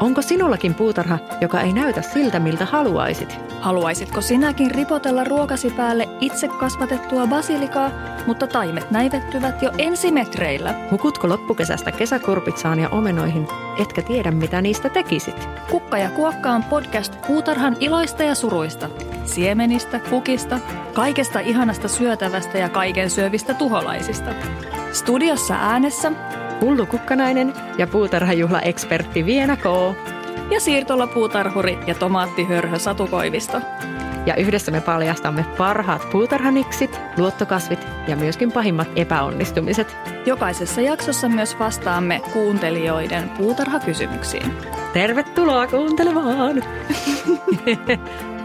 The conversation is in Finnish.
Onko sinullakin puutarha, joka ei näytä siltä, miltä haluaisit? Haluaisitko sinäkin ripotella ruokasi päälle itse kasvatettua basilikaa, mutta taimet näivettyvät jo ensimetreillä? Hukutko loppukesästä kesäkurpitsaan ja omenoihin, etkä tiedä mitä niistä tekisit? Kukka ja Kuokka on podcast puutarhan iloista ja suruista. Siemenistä, kukista, kaikesta ihanasta syötävästä ja kaiken syövistä tuholaisista. Studiossa äänessä Hullu kukkanainen ja puutarhajuhla-ekspertti Viena K. ja siirtolapuutarhuri ja tomaattihörhö Satukoivisto. Ja yhdessä me paljastamme parhaat puutarhaniksit, luottokasvit ja myöskin pahimmat epäonnistumiset. Jokaisessa jaksossa myös vastaamme kuuntelijoiden puutarhakysymyksiin. Tervetuloa kuuntelemaan!